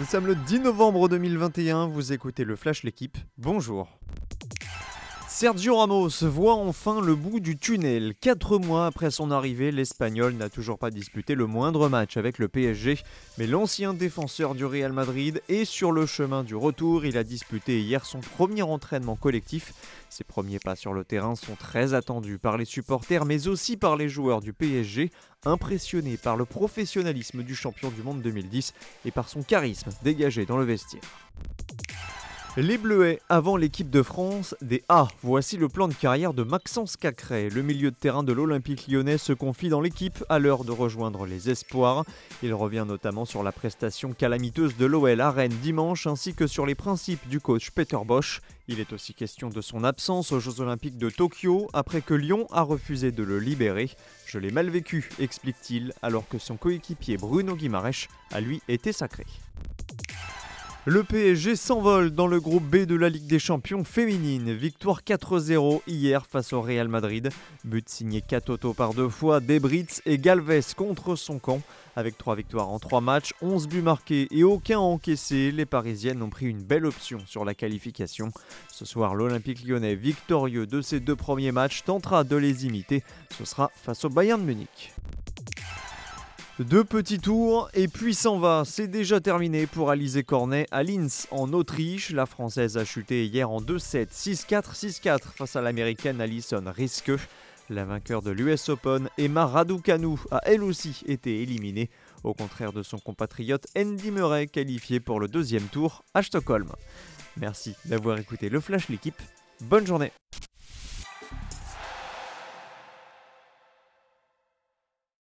Nous sommes le 10 novembre 2021, vous écoutez le Flash L'équipe, bonjour. Sergio Ramos voit enfin le bout du tunnel. Quatre mois après son arrivée, l'Espagnol n'a toujours pas disputé le moindre match avec le PSG, mais l'ancien défenseur du Real Madrid est sur le chemin du retour. Il a disputé hier son premier entraînement collectif. Ses premiers pas sur le terrain sont très attendus par les supporters, mais aussi par les joueurs du PSG, impressionnés par le professionnalisme du champion du monde 2010 et par son charisme dégagé dans le vestiaire. Les Bleuets, avant l'équipe de France, des A. Voici le plan de carrière de Maxence Cacré. Le milieu de terrain de l'Olympique lyonnais se confie dans l'équipe à l'heure de rejoindre les Espoirs. Il revient notamment sur la prestation calamiteuse de l'OL à Rennes dimanche ainsi que sur les principes du coach Peter Bosch. Il est aussi question de son absence aux Jeux Olympiques de Tokyo après que Lyon a refusé de le libérer. Je l'ai mal vécu, explique-t-il, alors que son coéquipier Bruno Guimarèche a lui été sacré. Le PSG s'envole dans le groupe B de la Ligue des Champions féminine. Victoire 4-0 hier face au Real Madrid. But signé Katoto par deux fois, Debritz et Galvez contre son camp. Avec trois victoires en trois matchs, 11 buts marqués et aucun encaissé, les Parisiennes ont pris une belle option sur la qualification. Ce soir, l'Olympique lyonnais, victorieux de ses deux premiers matchs, tentera de les imiter. Ce sera face au Bayern de Munich. Deux petits tours et puis s'en va. C'est déjà terminé pour Alizé Cornet à Linz en Autriche. La Française a chuté hier en 2-7, 6-4, 6-4 face à l'Américaine Alison Riske. La vainqueur de l'US Open, Emma Raducanu, a elle aussi été éliminée, au contraire de son compatriote Andy Murray qualifié pour le deuxième tour à Stockholm. Merci d'avoir écouté le Flash l'équipe. Bonne journée